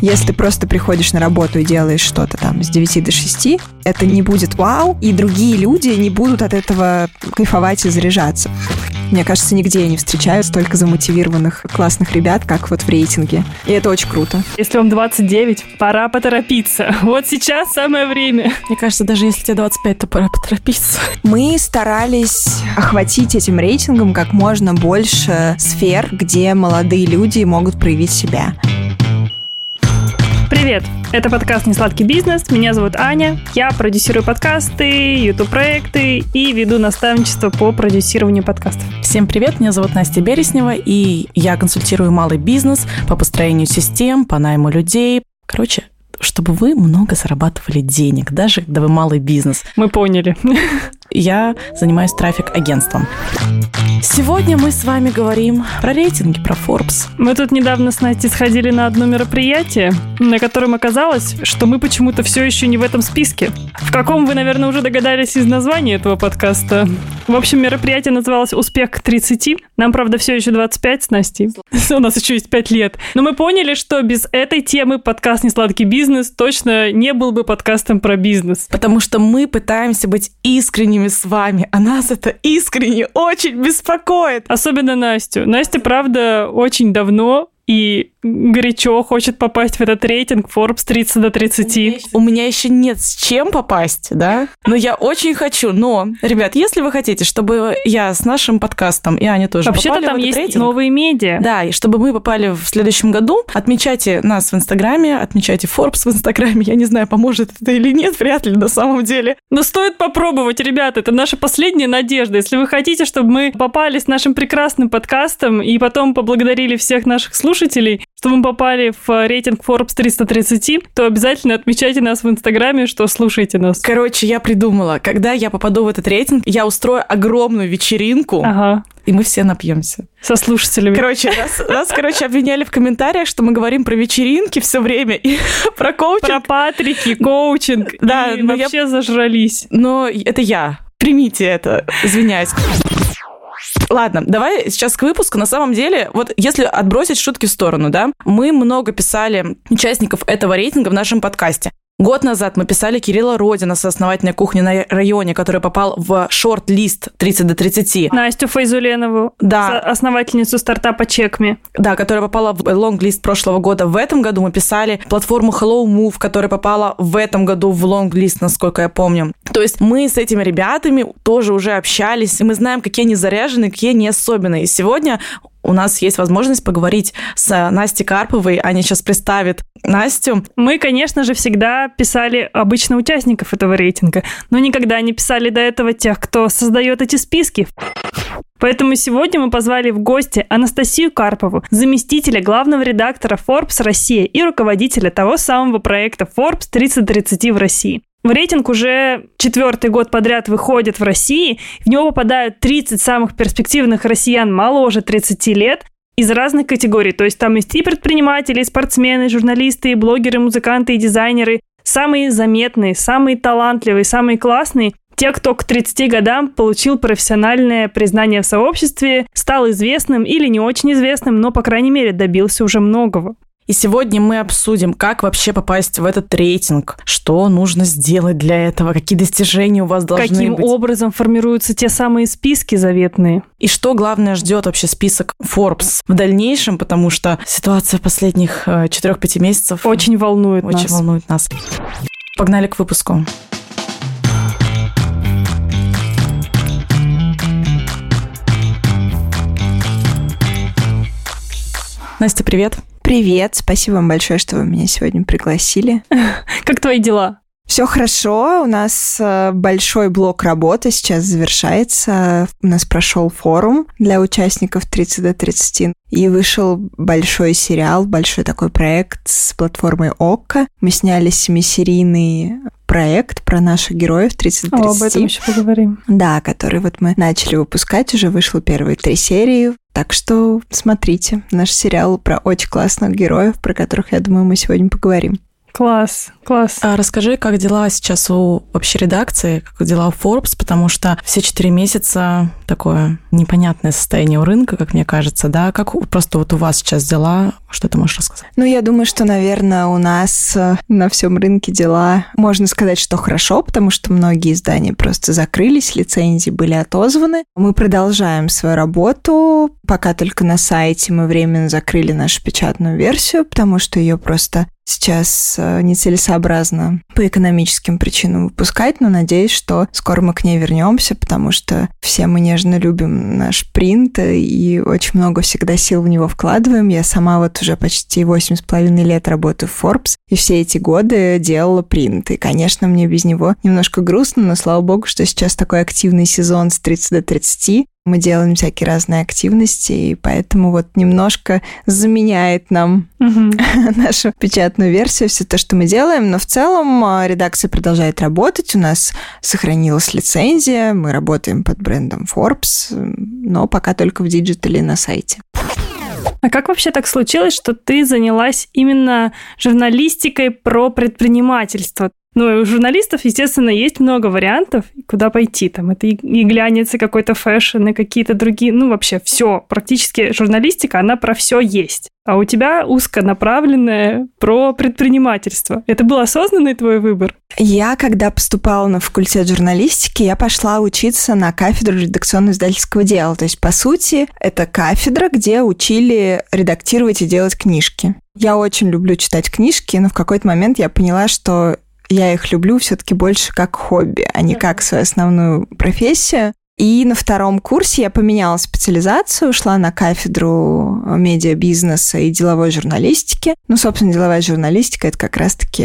Если просто приходишь на работу и делаешь что-то там с 9 до 6, это не будет вау, и другие люди не будут от этого кайфовать и заряжаться. Мне кажется, нигде я не встречаю столько замотивированных классных ребят, как вот в рейтинге. И это очень круто. Если вам 29, пора поторопиться. Вот сейчас самое время. Мне кажется, даже если тебе 25, то пора поторопиться. Мы старались охватить этим рейтингом как можно больше сфер, где молодые люди могут проявить себя. Привет! Это подкаст «Несладкий бизнес». Меня зовут Аня. Я продюсирую подкасты, YouTube-проекты и веду наставничество по продюсированию подкастов. Всем привет! Меня зовут Настя Береснева, и я консультирую малый бизнес по построению систем, по найму людей. Короче, чтобы вы много зарабатывали денег, даже когда вы малый бизнес. Мы поняли. Я занимаюсь трафик-агентством. Сегодня мы с вами говорим про рейтинги, про Forbes. Мы тут недавно с Настей сходили на одно мероприятие, на котором оказалось, что мы почему-то все еще не в этом списке. В каком вы, наверное, уже догадались из названия этого подкаста. В общем, мероприятие называлось «Успех к 30». Нам, правда, все еще 25 с Настей. У нас еще есть 5 лет. Но мы поняли, что без этой темы подкаст «Несладкий бизнес» точно не был бы подкастом про бизнес. Потому что мы пытаемся быть искренними с вами, а нас это искренне очень беспокоит. Особенно Настю. Настя, правда, очень давно и горячо хочет попасть в этот рейтинг Forbes 30 до 30. У меня еще нет с чем попасть, да? Но я очень хочу. Но, ребят, если вы хотите, чтобы я с нашим подкастом и Аня тоже Вообще-то попали там в этот есть рейтинг, новые медиа. Да, и чтобы мы попали в следующем году, отмечайте нас в Инстаграме, отмечайте Forbes в Инстаграме. Я не знаю, поможет это или нет, вряд ли на самом деле. Но стоит попробовать, ребята, это наша последняя надежда. Если вы хотите, чтобы мы попали с нашим прекрасным подкастом и потом поблагодарили всех наших слушателей, чтобы мы попали в рейтинг Forbes 330, то обязательно отмечайте нас в Инстаграме, что слушаете нас. Короче, я придумала, когда я попаду в этот рейтинг, я устрою огромную вечеринку, Ага, и мы все напьемся. со слушателями. Короче, нас, нас, короче, обвиняли в комментариях, что мы говорим про вечеринки все время и про коучинг. Про Патрики, коучинг. Да, и но я- вообще зажрались. Но это я. Примите это. Извиняюсь. Ладно, давай сейчас к выпуску. На самом деле, вот если отбросить шутки в сторону, да, мы много писали участников этого рейтинга в нашем подкасте. Год назад мы писали Кирилла Родина, сооснователя кухни на районе, который попал в шорт-лист 30 до 30. Настю Файзуленову, Да. основательницу стартапа Чекми. Да, которая попала в лонг-лист прошлого года. В этом году мы писали платформу Hello Move, которая попала в этом году в лонг-лист, насколько я помню. То есть мы с этими ребятами тоже уже общались, и мы знаем, какие они заряжены, какие не особенные. И сегодня у нас есть возможность поговорить с Настей Карповой. Аня сейчас представит Настю. Мы, конечно же, всегда писали обычно участников этого рейтинга, но никогда не писали до этого тех, кто создает эти списки. Поэтому сегодня мы позвали в гости Анастасию Карпову, заместителя главного редактора Forbes Россия и руководителя того самого проекта Forbes 3030 в России. В рейтинг уже четвертый год подряд выходит в России. В него попадают 30 самых перспективных россиян моложе 30 лет из разных категорий. То есть там есть и предприниматели, и спортсмены, журналисты, и блогеры, музыканты, и дизайнеры. Самые заметные, самые талантливые, самые классные те, кто к 30 годам получил профессиональное признание в сообществе, стал известным или не очень известным, но, по крайней мере, добился уже многого. И сегодня мы обсудим, как вообще попасть в этот рейтинг, что нужно сделать для этого, какие достижения у вас должны Каким быть. образом формируются те самые списки заветные. И что, главное, ждет вообще список Forbes в дальнейшем, потому что ситуация последних 4-5 месяцев Очень волнует очень нас. волнует нас. Погнали к выпуску. Настя, привет. Привет, спасибо вам большое, что вы меня сегодня пригласили. Как твои дела? Все хорошо, у нас э, большой блок работы сейчас завершается. У нас прошел форум для участников 30 до 30. И вышел большой сериал, большой такой проект с платформой ОККО. Мы сняли семисерийный проект про наших героев 30 до О, 30. об этом еще поговорим. Да, который вот мы начали выпускать, уже вышло первые три серии. Так что смотрите наш сериал про очень классных героев, про которых, я думаю, мы сегодня поговорим. Класс, класс. А расскажи, как дела сейчас у вообще редакции, как дела у Forbes, потому что все четыре месяца такое непонятное состояние у рынка, как мне кажется, да? Как просто вот у вас сейчас дела? Что ты можешь рассказать? Ну, я думаю, что, наверное, у нас э, на всем рынке дела, можно сказать, что хорошо, потому что многие издания просто закрылись, лицензии были отозваны. Мы продолжаем свою работу, пока только на сайте мы временно закрыли нашу печатную версию, потому что ее просто сейчас э, нецелесообразно по экономическим причинам выпускать, но надеюсь, что скоро мы к ней вернемся, потому что все мы нежно любим наш принт и очень много всегда сил в него вкладываем. Я сама вот уже почти восемь с половиной лет работаю в Forbes, и все эти годы делала принт. И, конечно, мне без него немножко грустно, но слава богу, что сейчас такой активный сезон с 30 до 30, мы делаем всякие разные активности, и поэтому вот немножко заменяет нам угу. нашу печатную версию, все то, что мы делаем. Но в целом а, редакция продолжает работать, у нас сохранилась лицензия, мы работаем под брендом Forbes, но пока только в диджитале на сайте. А как вообще так случилось, что ты занялась именно журналистикой про предпринимательство? Ну, и у журналистов, естественно, есть много вариантов, куда пойти. Там это и, и глянец, и какой-то fashion, и какие-то другие. Ну, вообще, все. Практически журналистика, она про все есть. А у тебя узконаправленная про предпринимательство. Это был осознанный твой выбор? Я, когда поступала на факультет журналистики, я пошла учиться на кафедру редакционно-издательского дела. То есть, по сути, это кафедра, где учили редактировать и делать книжки. Я очень люблю читать книжки, но в какой-то момент я поняла, что я их люблю все-таки больше как хобби, а не как свою основную профессию. И на втором курсе я поменяла специализацию, ушла на кафедру медиабизнеса и деловой журналистики. Ну, собственно, деловая журналистика — это как раз-таки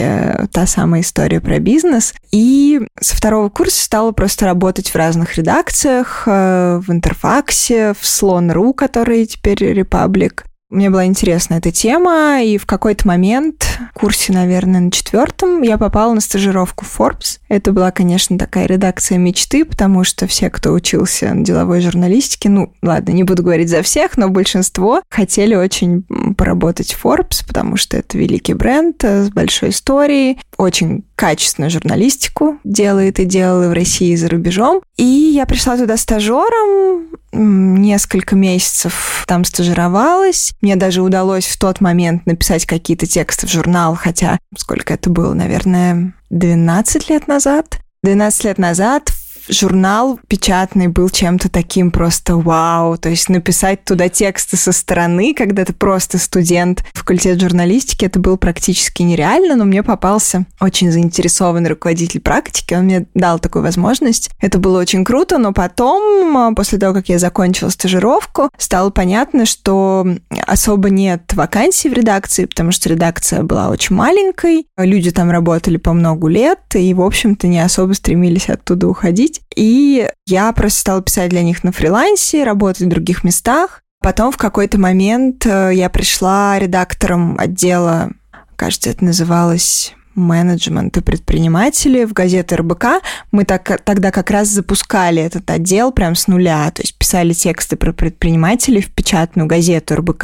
та самая история про бизнес. И со второго курса стала просто работать в разных редакциях, э, в Интерфаксе, в Слон.ру, который теперь Репаблик, мне была интересна эта тема, и в какой-то момент, в курсе, наверное, на четвертом, я попала на стажировку в Forbes. Это была, конечно, такая редакция мечты, потому что все, кто учился на деловой журналистике, ну, ладно, не буду говорить за всех, но большинство хотели очень поработать в Forbes, потому что это великий бренд э, с большой историей, очень качественную журналистику делает и делала в России и за рубежом. И я пришла туда стажером, несколько месяцев там стажировалась. Мне даже удалось в тот момент написать какие-то тексты в журнал, хотя сколько это было, наверное, 12 лет назад. 12 лет назад журнал печатный был чем-то таким просто вау. То есть написать туда тексты со стороны, когда ты просто студент факультет журналистики, это было практически нереально, но мне попался очень заинтересованный руководитель практики, он мне дал такую возможность. Это было очень круто, но потом, а, после того, как я закончила стажировку, стало понятно, что особо нет вакансий в редакции, потому что редакция была очень маленькой, люди там работали по много лет, и, в общем-то, не особо стремились оттуда уходить работать. И я просто стала писать для них на фрилансе, работать в других местах. Потом в какой-то момент э, я пришла редактором отдела, кажется, это называлось менеджмента предпринимателей в газете РБК. Мы так, тогда как раз запускали этот отдел прям с нуля, то есть писали тексты про предпринимателей в печатную газету РБК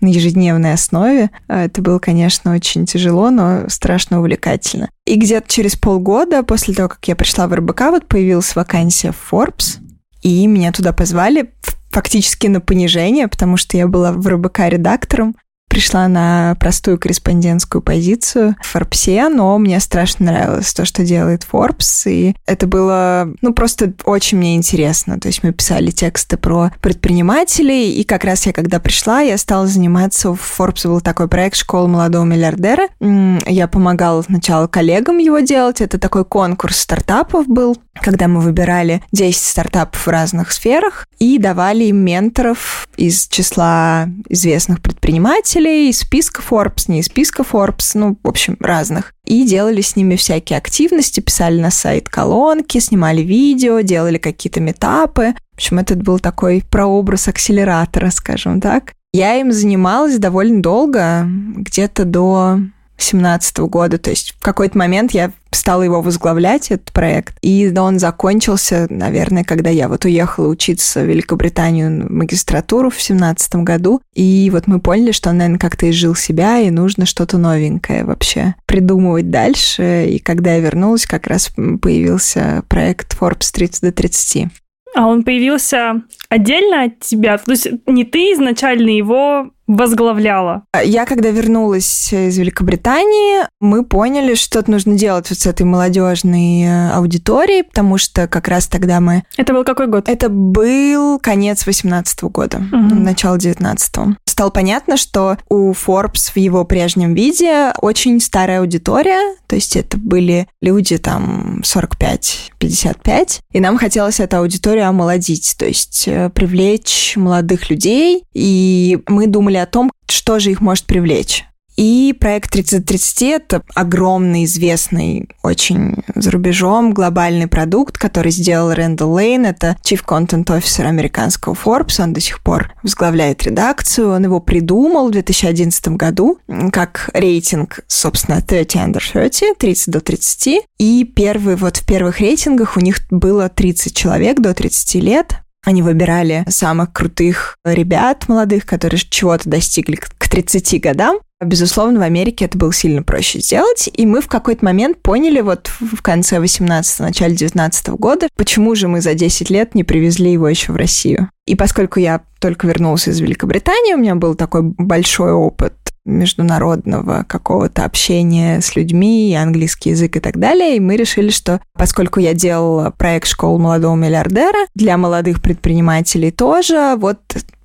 на ежедневной основе. Это было, конечно, очень тяжело, но страшно увлекательно. И где-то через полгода после того, как я пришла в РБК, вот появилась вакансия в Forbes, и меня туда позвали фактически на понижение, потому что я была в РБК редактором пришла на простую корреспондентскую позицию в Форбсе, но мне страшно нравилось то, что делает Forbes, и это было, ну, просто очень мне интересно. То есть мы писали тексты про предпринимателей, и как раз я, когда пришла, я стала заниматься, в Forbes был такой проект «Школа молодого миллиардера». Я помогала сначала коллегам его делать, это такой конкурс стартапов был, когда мы выбирали 10 стартапов в разных сферах и давали им менторов из числа известных предпринимателей, из списка Forbes, не из списка Forbes, ну, в общем, разных. И делали с ними всякие активности, писали на сайт колонки, снимали видео, делали какие-то метапы. В общем, этот был такой прообраз акселератора, скажем так. Я им занималась довольно долго, где-то до 2017 года. То есть в какой-то момент я стала его возглавлять, этот проект. И он закончился, наверное, когда я вот уехала учиться в Великобританию в магистратуру в семнадцатом году. И вот мы поняли, что он, наверное, как-то изжил себя, и нужно что-то новенькое вообще придумывать дальше. И когда я вернулась, как раз появился проект Forbes 30 до 30. А он появился отдельно от тебя? То есть не ты изначально его возглавляла? Я, когда вернулась из Великобритании, мы поняли, что нужно делать вот с этой молодежной э, аудиторией, потому что как раз тогда мы... Это был какой год? Это был конец 18 года, угу. начало 19 -го. Стало понятно, что у Forbes в его прежнем виде очень старая аудитория, то есть это были люди там 45-55, и нам хотелось эту аудиторию омолодить, то есть э, привлечь молодых людей, и мы думали о том, что же их может привлечь. И проект 3030 — это огромный, известный очень за рубежом глобальный продукт, который сделал Рэндалл Лейн. Это Chief Content Officer американского Forbes. Он до сих пор возглавляет редакцию. Он его придумал в 2011 году как рейтинг, собственно, 30 under 30, 30 до 30. И первый, вот в первых рейтингах у них было 30 человек до 30 лет. Они выбирали самых крутых ребят молодых, которые чего-то достигли к 30 годам. Безусловно, в Америке это было сильно проще сделать, и мы в какой-то момент поняли вот в конце 18 начале 19 года, почему же мы за 10 лет не привезли его еще в Россию. И поскольку я только вернулся из Великобритании, у меня был такой большой опыт международного какого-то общения с людьми, и английский язык и так далее. И мы решили, что поскольку я делала проект «Школа молодого миллиардера» для молодых предпринимателей тоже, вот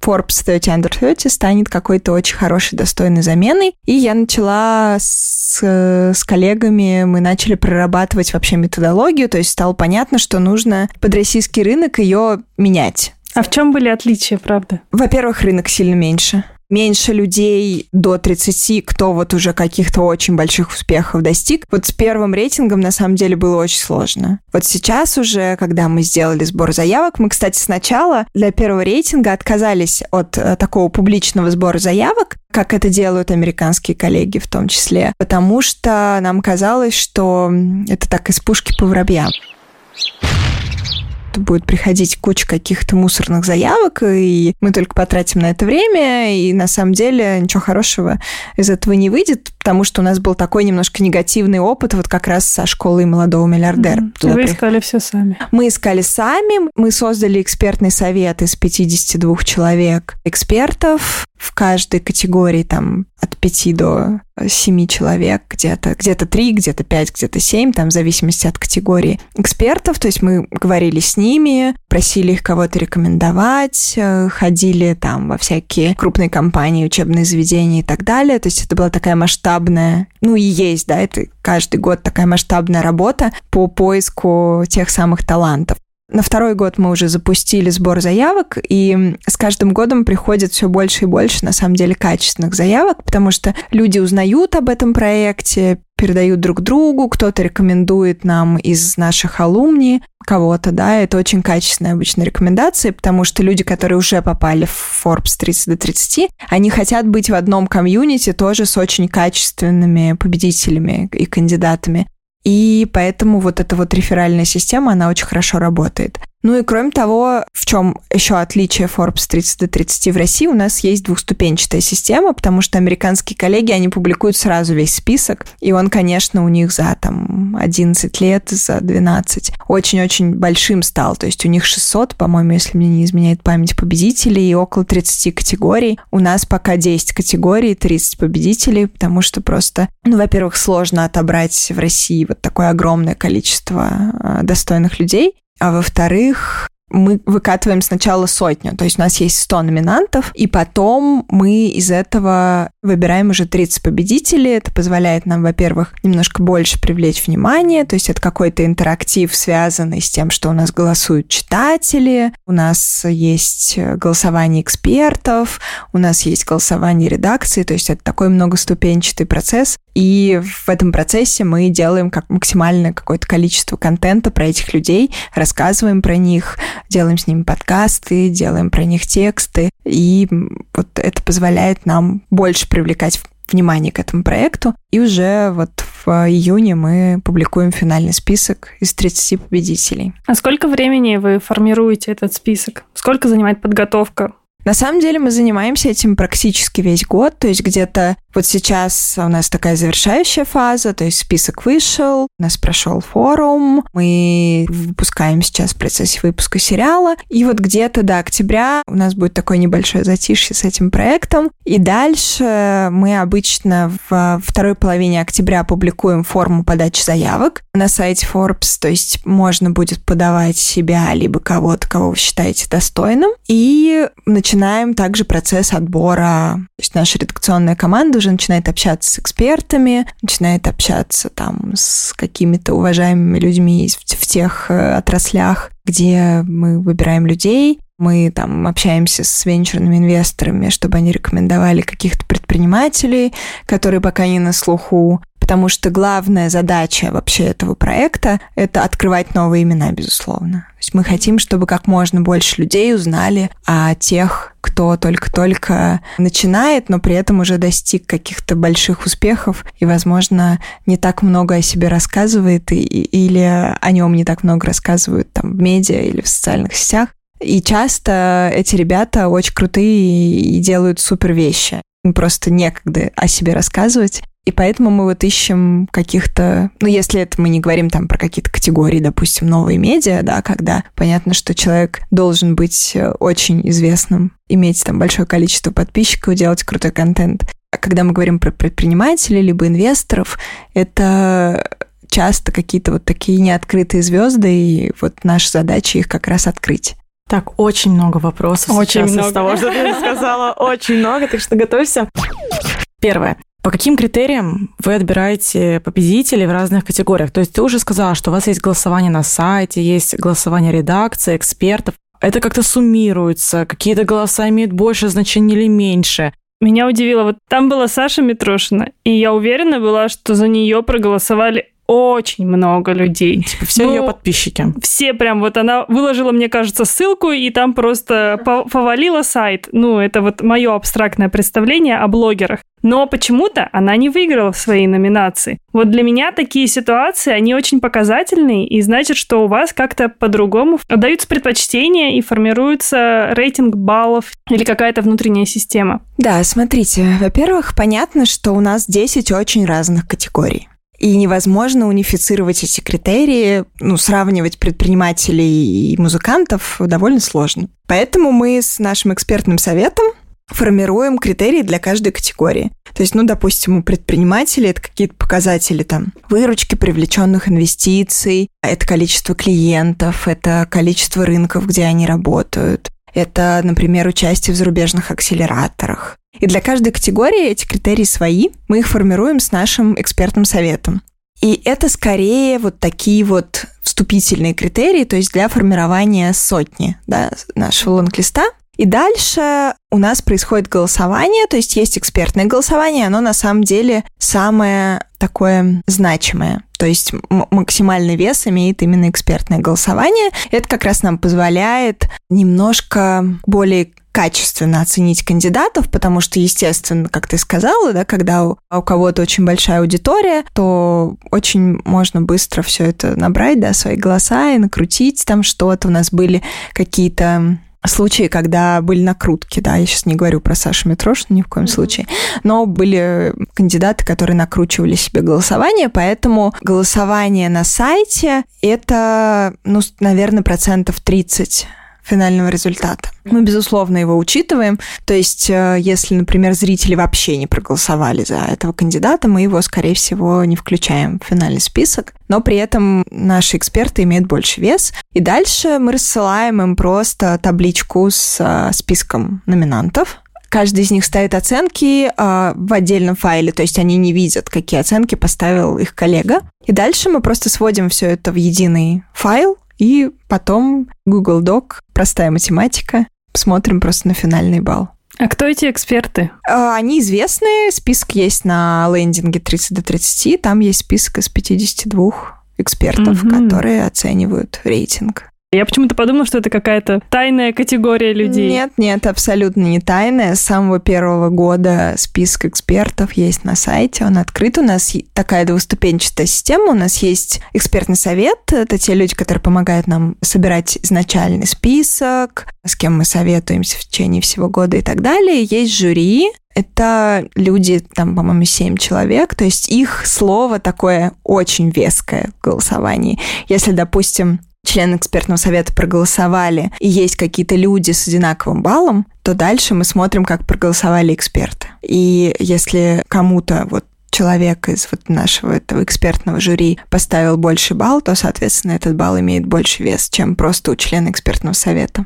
Forbes 30 Under 30 станет какой-то очень хорошей, достойной заменой. И я начала с, с коллегами, мы начали прорабатывать вообще методологию, то есть стало понятно, что нужно под российский рынок ее менять. А в чем были отличия, правда? Во-первых, рынок сильно меньше меньше людей до 30, кто вот уже каких-то очень больших успехов достиг. Вот с первым рейтингом на самом деле было очень сложно. Вот сейчас уже, когда мы сделали сбор заявок, мы, кстати, сначала для первого рейтинга отказались от э, такого публичного сбора заявок, как это делают американские коллеги в том числе, потому что нам казалось, что это так из пушки по воробьям будет приходить куча каких-то мусорных заявок, и мы только потратим на это время, и на самом деле ничего хорошего из этого не выйдет, потому что у нас был такой немножко негативный опыт вот как раз со школой молодого миллиардера. Mm-hmm. Вы искали все сами. Мы искали сами, мы создали экспертный совет из 52 человек экспертов, в каждой категории там от 5 до 7 человек, где-то где-то 3, где-то 5, где-то 7, там в зависимости от категории экспертов. То есть мы говорили с ними, просили их кого-то рекомендовать, э, ходили там во всякие крупные компании, учебные заведения и так далее. То есть это была такая масштабная, ну и есть, да, это каждый год такая масштабная работа по поиску тех самых талантов. На второй год мы уже запустили сбор заявок, и с каждым годом приходит все больше и больше, на самом деле, качественных заявок, потому что люди узнают об этом проекте, передают друг другу, кто-то рекомендует нам из наших алумни кого-то, да, это очень качественные обычно рекомендации, потому что люди, которые уже попали в Forbes 30 до 30, они хотят быть в одном комьюнити тоже с очень качественными победителями и кандидатами. И поэтому вот эта вот реферальная система, она очень хорошо работает. Ну и кроме того, в чем еще отличие Forbes 30 до 30 в России, у нас есть двухступенчатая система, потому что американские коллеги, они публикуют сразу весь список, и он, конечно, у них за там 11 лет, за 12 очень-очень большим стал, то есть у них 600, по-моему, если мне не изменяет память, победителей и около 30 категорий. У нас пока 10 категорий, 30 победителей, потому что просто, ну, во-первых, сложно отобрать в России вот такое огромное количество а, достойных людей, а во-вторых, мы выкатываем сначала сотню, то есть у нас есть 100 номинантов, и потом мы из этого выбираем уже 30 победителей. Это позволяет нам, во-первых, немножко больше привлечь внимание, то есть это какой-то интерактив, связанный с тем, что у нас голосуют читатели, у нас есть голосование экспертов, у нас есть голосование редакции, то есть это такой многоступенчатый процесс, и в этом процессе мы делаем как максимальное какое-то количество контента про этих людей, рассказываем про них, делаем с ними подкасты, делаем про них тексты. И вот это позволяет нам больше привлекать внимание к этому проекту. И уже вот в июне мы публикуем финальный список из 30 победителей. А сколько времени вы формируете этот список? Сколько занимает подготовка? На самом деле мы занимаемся этим практически весь год, то есть где-то вот сейчас у нас такая завершающая фаза, то есть список вышел, у нас прошел форум, мы выпускаем сейчас в процессе выпуска сериала, и вот где-то до октября у нас будет такое небольшое затишье с этим проектом, и дальше мы обычно в второй половине октября публикуем форму подачи заявок на сайте Forbes, то есть можно будет подавать себя либо кого-то, кого вы считаете достойным, и начинаем также процесс отбора, то есть наша редакционная команда уже начинает общаться с экспертами, начинает общаться там с какими-то уважаемыми людьми в, тех э, отраслях, где мы выбираем людей, мы там общаемся с венчурными инвесторами, чтобы они рекомендовали каких-то предпринимателей, которые пока не на слуху, потому что главная задача вообще этого проекта — это открывать новые имена, безусловно. Мы хотим, чтобы как можно больше людей узнали о тех, кто только-только начинает, но при этом уже достиг каких-то больших успехов и, возможно, не так много о себе рассказывает и, или о нем не так много рассказывают там в медиа или в социальных сетях. И часто эти ребята очень крутые и делают супер вещи. Им просто некогда о себе рассказывать. И поэтому мы вот ищем каких-то, ну, если это мы не говорим там про какие-то категории, допустим, новые медиа, да, когда понятно, что человек должен быть э, очень известным, иметь там большое количество подписчиков, делать крутой контент. А когда мы говорим про предпринимателей либо инвесторов, это часто какие-то вот такие неоткрытые звезды, и вот наша задача их как раз открыть. Так, очень много вопросов очень много. из того, что ты сказала. Очень много, так что готовься. Первое. По каким критериям вы отбираете победителей в разных категориях? То есть ты уже сказала, что у вас есть голосование на сайте, есть голосование редакции, экспертов. Это как-то суммируется, какие-то голоса имеют больше значения или меньше. Меня удивило, вот там была Саша Митрошина, и я уверена была, что за нее проголосовали очень много людей. Типа все ну, ее подписчики. Все прям вот она выложила, мне кажется, ссылку, и там просто повалила сайт. Ну, это вот мое абстрактное представление о блогерах. Но почему-то она не выиграла в своей номинации. Вот для меня такие ситуации, они очень показательные, и значит, что у вас как-то по-другому отдаются предпочтения и формируется рейтинг баллов или какая-то внутренняя система. Да, смотрите, во-первых, понятно, что у нас 10 очень разных категорий. И невозможно унифицировать эти критерии, ну, сравнивать предпринимателей и музыкантов довольно сложно. Поэтому мы с нашим экспертным советом формируем критерии для каждой категории. То есть, ну, допустим, у предпринимателей это какие-то показатели там выручки, привлеченных инвестиций, это количество клиентов, это количество рынков, где они работают, это, например, участие в зарубежных акселераторах. И для каждой категории эти критерии свои. Мы их формируем с нашим экспертным советом. И это скорее вот такие вот вступительные критерии, то есть для формирования сотни да, нашего лонглиста. И дальше у нас происходит голосование, то есть есть экспертное голосование, оно на самом деле самое такое значимое. То есть максимальный вес имеет именно экспертное голосование. Это как раз нам позволяет немножко более качественно оценить кандидатов, потому что, естественно, как ты сказала, да, когда у, у кого-то очень большая аудитория, то очень можно быстро все это набрать, да, свои голоса и накрутить там что-то. У нас были какие-то случаи, когда были накрутки, да, я сейчас не говорю про Сашу Митрошину ни в коем mm-hmm. случае, но были кандидаты, которые накручивали себе голосование, поэтому голосование на сайте это, ну, наверное, процентов 30 финального результата. Мы, безусловно, его учитываем. То есть, э, если, например, зрители вообще не проголосовали за этого кандидата, мы его, скорее всего, не включаем в финальный список. Но при этом наши эксперты имеют больше вес. И дальше мы рассылаем им просто табличку с э, списком номинантов, Каждый из них ставит оценки э, в отдельном файле, то есть они не видят, какие оценки поставил их коллега. И дальше мы просто сводим все это в единый файл, и потом Google Doc, простая математика, смотрим просто на финальный балл. А кто эти эксперты? А, они известные, список есть на лендинге 30 до 30, там есть список из 52 экспертов, угу. которые оценивают рейтинг. Я почему-то подумала, что это какая-то тайная категория людей. Нет, нет, абсолютно не тайная. С самого первого года список экспертов есть на сайте, он открыт. У нас такая двуступенчатая система. У нас есть экспертный совет. Это те люди, которые помогают нам собирать изначальный список, с кем мы советуемся в течение всего года и так далее. Есть жюри, это люди, там, по-моему, семь человек, то есть их слово такое очень веское в голосовании. Если, допустим, члены экспертного совета проголосовали, и есть какие-то люди с одинаковым баллом, то дальше мы смотрим, как проголосовали эксперты. И если кому-то вот человек из вот нашего этого экспертного жюри поставил больше балл, то, соответственно, этот балл имеет больше вес, чем просто у члена экспертного совета.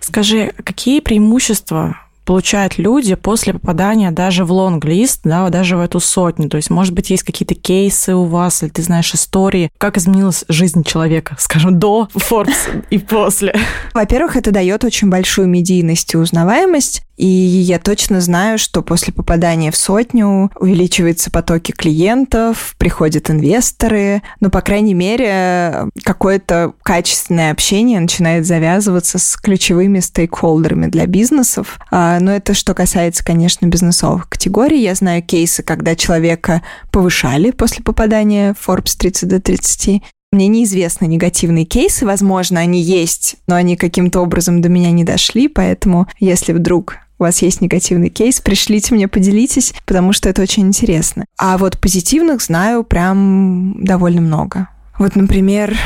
Скажи, какие преимущества получают люди после попадания даже в лонг-лист, да, даже в эту сотню. То есть, может быть, есть какие-то кейсы у вас, или ты знаешь истории, как изменилась жизнь человека, скажем, до Forbes и после? Во-первых, это дает очень большую медийность и узнаваемость. И я точно знаю, что после попадания в сотню увеличиваются потоки клиентов, приходят инвесторы, но, по крайней мере, какое-то качественное общение начинает завязываться с ключевыми стейкхолдерами для бизнесов. А, но это что касается, конечно, бизнесовых категорий. Я знаю кейсы, когда человека повышали после попадания в Forbes 30 до 30, мне неизвестны негативные кейсы, возможно, они есть, но они каким-то образом до меня не дошли, поэтому если вдруг у вас есть негативный кейс, пришлите мне, поделитесь, потому что это очень интересно. А вот позитивных знаю прям довольно много. Вот, например,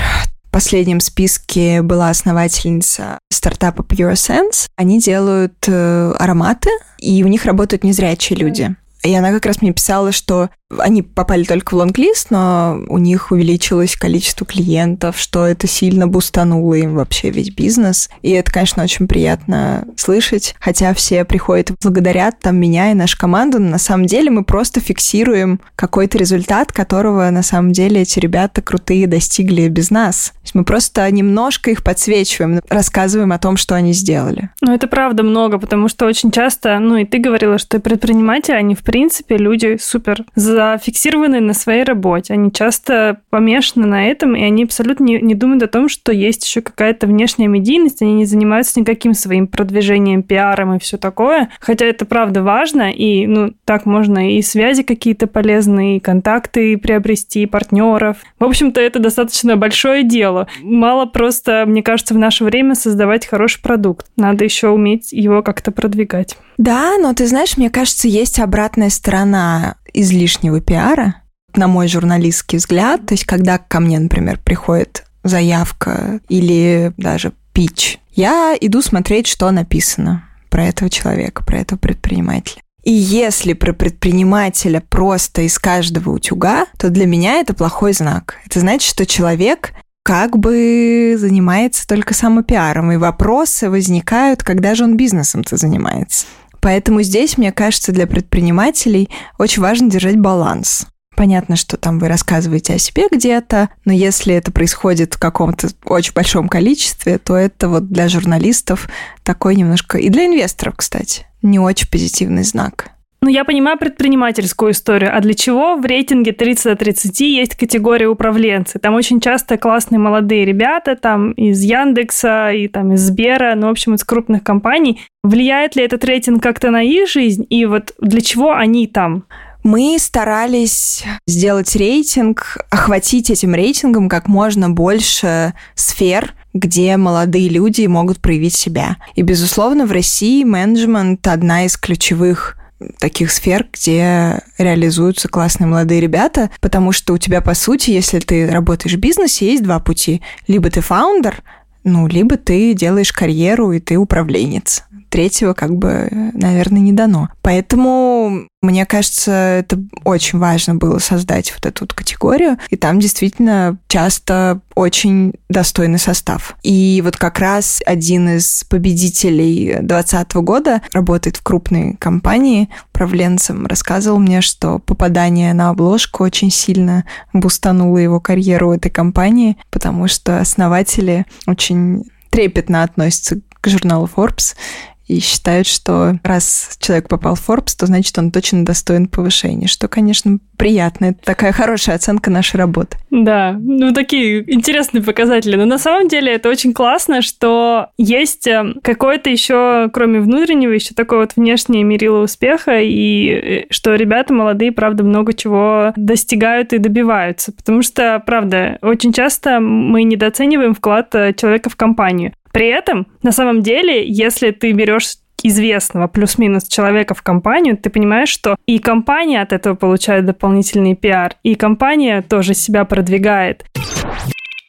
последнем списке была основательница стартапа Pure Sense. Они делают э, ароматы, и у них работают незрячие люди. И она как раз мне писала, что они попали только в лонг-лист, но у них увеличилось количество клиентов, что это сильно бустануло им вообще весь бизнес. И это, конечно, очень приятно слышать, хотя все приходят и благодарят там меня и нашу команду, но на самом деле мы просто фиксируем какой-то результат, которого на самом деле эти ребята крутые достигли без нас. То есть мы просто немножко их подсвечиваем, рассказываем о том, что они сделали. Ну, это правда много, потому что очень часто, ну, и ты говорила, что предприниматели, они, в принципе, люди супер за зафиксированы на своей работе. Они часто помешаны на этом, и они абсолютно не, не думают о том, что есть еще какая-то внешняя медийность, они не занимаются никаким своим продвижением, пиаром и все такое. Хотя это правда важно, и ну так можно и связи какие-то полезные, и контакты приобрести, и партнеров. В общем-то, это достаточно большое дело. Мало просто, мне кажется, в наше время создавать хороший продукт. Надо еще уметь его как-то продвигать. Да, но ты знаешь, мне кажется, есть обратная сторона излишнего пиара, на мой журналистский взгляд. То есть, когда ко мне, например, приходит заявка или даже пич, я иду смотреть, что написано про этого человека, про этого предпринимателя. И если про предпринимателя просто из каждого утюга, то для меня это плохой знак. Это значит, что человек как бы занимается только самопиаром, и вопросы возникают, когда же он бизнесом-то занимается. Поэтому здесь, мне кажется, для предпринимателей очень важно держать баланс. Понятно, что там вы рассказываете о себе где-то, но если это происходит в каком-то очень большом количестве, то это вот для журналистов такой немножко... И для инвесторов, кстати, не очень позитивный знак. Ну, я понимаю предпринимательскую историю. А для чего в рейтинге 30 до 30 есть категория управленцы? Там очень часто классные молодые ребята, там из Яндекса и там из Сбера, ну, в общем, из крупных компаний. Влияет ли этот рейтинг как-то на их жизнь? И вот для чего они там? Мы старались сделать рейтинг, охватить этим рейтингом как можно больше сфер, где молодые люди могут проявить себя. И, безусловно, в России менеджмент одна из ключевых таких сфер, где реализуются классные молодые ребята, потому что у тебя, по сути, если ты работаешь в бизнесе, есть два пути. Либо ты фаундер, ну, либо ты делаешь карьеру, и ты управленец третьего как бы, наверное, не дано. Поэтому, мне кажется, это очень важно было создать вот эту вот категорию, и там действительно часто очень достойный состав. И вот как раз один из победителей 2020 года работает в крупной компании управленцем, рассказывал мне, что попадание на обложку очень сильно бустануло его карьеру этой компании, потому что основатели очень трепетно относятся к журналу Forbes и считают, что раз человек попал в Forbes, то значит он точно достоин повышения, что, конечно, приятно. Это такая хорошая оценка нашей работы. Да, ну такие интересные показатели. Но на самом деле это очень классно, что есть э, какое-то еще, кроме внутреннего, еще такое вот внешнее мерило успеха, и э, что ребята молодые, правда, много чего достигают и добиваются. Потому что, правда, очень часто мы недооцениваем вклад э, человека в компанию. При этом, на самом деле, если ты берешь известного плюс-минус человека в компанию, ты понимаешь, что и компания от этого получает дополнительный пиар, и компания тоже себя продвигает.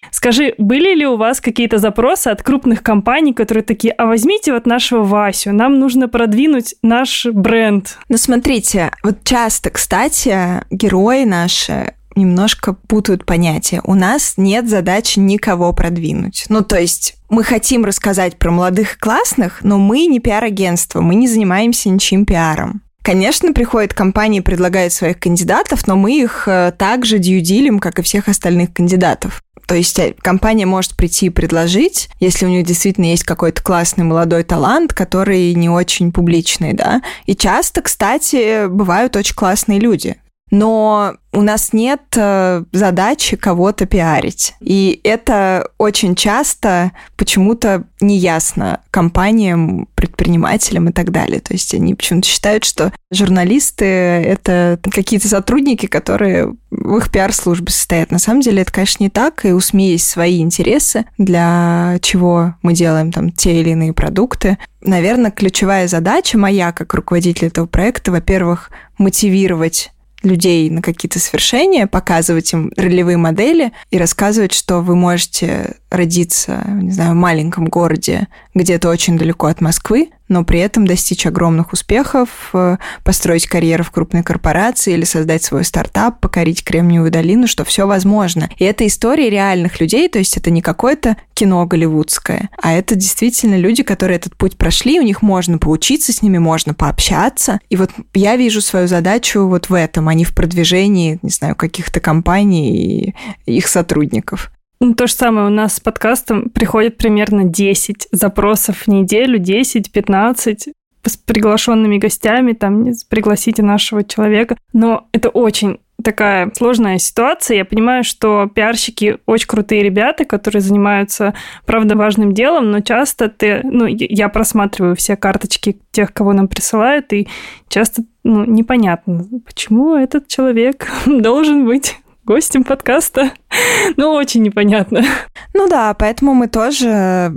Скажи, были ли у вас какие-то запросы от крупных компаний, которые такие, а возьмите вот нашего Васю, нам нужно продвинуть наш бренд? Ну, смотрите, вот часто, кстати, герои наши немножко путают понятия. У нас нет задачи никого продвинуть. Ну, то есть мы хотим рассказать про молодых и классных, но мы не пиар-агентство, мы не занимаемся ничем пиаром. Конечно, приходят компании, предлагают своих кандидатов, но мы их э, также дьюдилим, как и всех остальных кандидатов. То есть э, компания может прийти и предложить, если у них действительно есть какой-то классный молодой талант, который не очень публичный, да. И часто, кстати, бывают очень классные люди но у нас нет э, задачи кого-то пиарить. И это очень часто почему-то неясно компаниям, предпринимателям и так далее. То есть они почему-то считают, что журналисты — это какие-то сотрудники, которые в их пиар-службе состоят. На самом деле это, конечно, не так, и у СМИ есть свои интересы, для чего мы делаем там те или иные продукты. Наверное, ключевая задача моя, как руководитель этого проекта, во-первых, мотивировать людей на какие-то свершения, показывать им ролевые модели и рассказывать, что вы можете родиться, не знаю, в маленьком городе, где-то очень далеко от Москвы, но при этом достичь огромных успехов, э, построить карьеру в крупной корпорации или создать свой стартап, покорить Кремниевую долину, что все возможно. И это история реальных людей, то есть это не какое-то кино голливудское, а это действительно люди, которые этот путь прошли, у них можно поучиться, с ними можно пообщаться. И вот я вижу свою задачу вот в этом, а не в продвижении, не знаю, каких-то компаний и их сотрудников. Ну, то же самое у нас с подкастом приходит примерно 10 запросов в неделю, 10-15 с приглашенными гостями, там, пригласите нашего человека. Но это очень такая сложная ситуация. Я понимаю, что пиарщики очень крутые ребята, которые занимаются, правда, важным делом, но часто ты, ну, я просматриваю все карточки тех, кого нам присылают, и часто ну, непонятно, почему этот человек должен быть гостем подкаста. Ну, очень непонятно. Ну да, поэтому мы тоже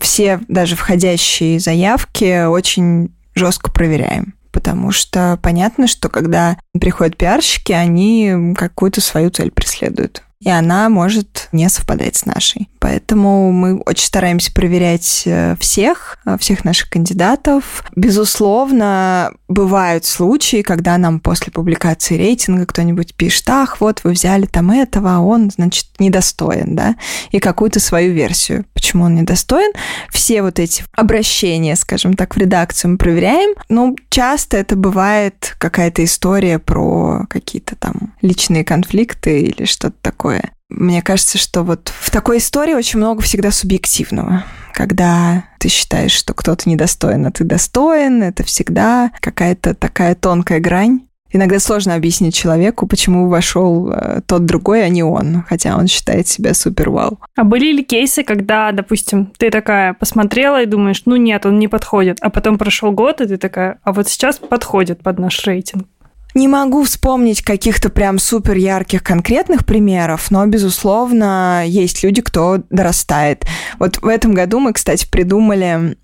все даже входящие заявки очень жестко проверяем. Потому что понятно, что когда приходят пиарщики, они какую-то свою цель преследуют и она может не совпадать с нашей. Поэтому мы очень стараемся проверять э, всех, э, всех наших кандидатов. Безусловно, бывают случаи, когда нам после публикации рейтинга кто-нибудь пишет, ах, вот вы взяли там этого, а он, значит, недостоин, да, и какую-то свою версию, почему он недостоин. Все вот эти обращения, скажем так, в редакцию мы проверяем. Ну, часто это бывает какая-то история про какие-то там личные конфликты или что-то такое такое. Мне кажется, что вот в такой истории очень много всегда субъективного. Когда ты считаешь, что кто-то недостоин, а ты достоин, это всегда какая-то такая тонкая грань. Иногда сложно объяснить человеку, почему вошел э, тот другой, а не он, хотя он считает себя супер вау. А были ли кейсы, когда, допустим, ты такая посмотрела и думаешь, ну нет, он не подходит, а потом прошел год, и ты такая, а вот сейчас подходит под наш рейтинг? Не могу вспомнить каких-то прям супер ярких конкретных примеров, но, безусловно, есть люди, кто дорастает. Вот в этом году мы, кстати, придумали,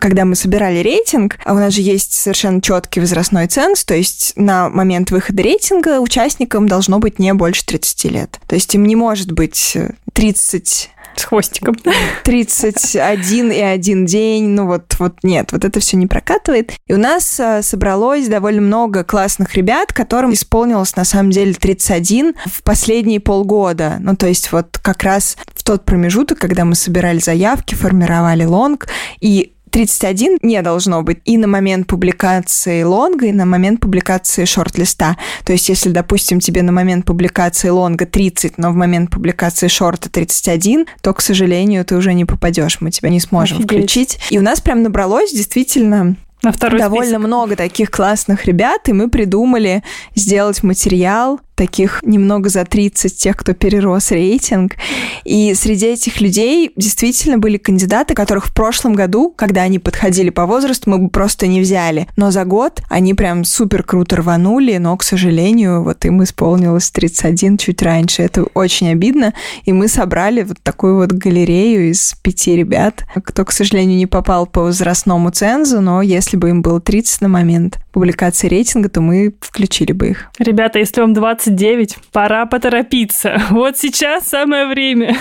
когда мы собирали рейтинг, а у нас же есть совершенно четкий возрастной ценз, то есть на момент выхода рейтинга участникам должно быть не больше 30 лет. То есть им не может быть 30 с хвостиком. 31 и один день, ну вот, вот нет, вот это все не прокатывает. И у нас а, собралось довольно много классных ребят, которым исполнилось на самом деле 31 в последние полгода. Ну то есть вот как раз в тот промежуток, когда мы собирали заявки, формировали лонг, и 31 не должно быть и на момент публикации лонга, и на момент публикации шорт-листа. То есть, если, допустим, тебе на момент публикации лонга 30, но в момент публикации шорта 31, то, к сожалению, ты уже не попадешь, мы тебя не сможем Офигеть. включить. И у нас прям набралось действительно на второй довольно список. много таких классных ребят, и мы придумали сделать материал таких немного за 30 тех, кто перерос рейтинг. И среди этих людей действительно были кандидаты, которых в прошлом году, когда они подходили по возрасту, мы бы просто не взяли. Но за год они прям супер круто рванули, но, к сожалению, вот им исполнилось 31 чуть раньше. Это очень обидно. И мы собрали вот такую вот галерею из пяти ребят, кто, к сожалению, не попал по возрастному цензу, но если бы им было 30 на момент публикации рейтинга, то мы включили бы их. Ребята, если вам 29, пора поторопиться. Вот сейчас самое время.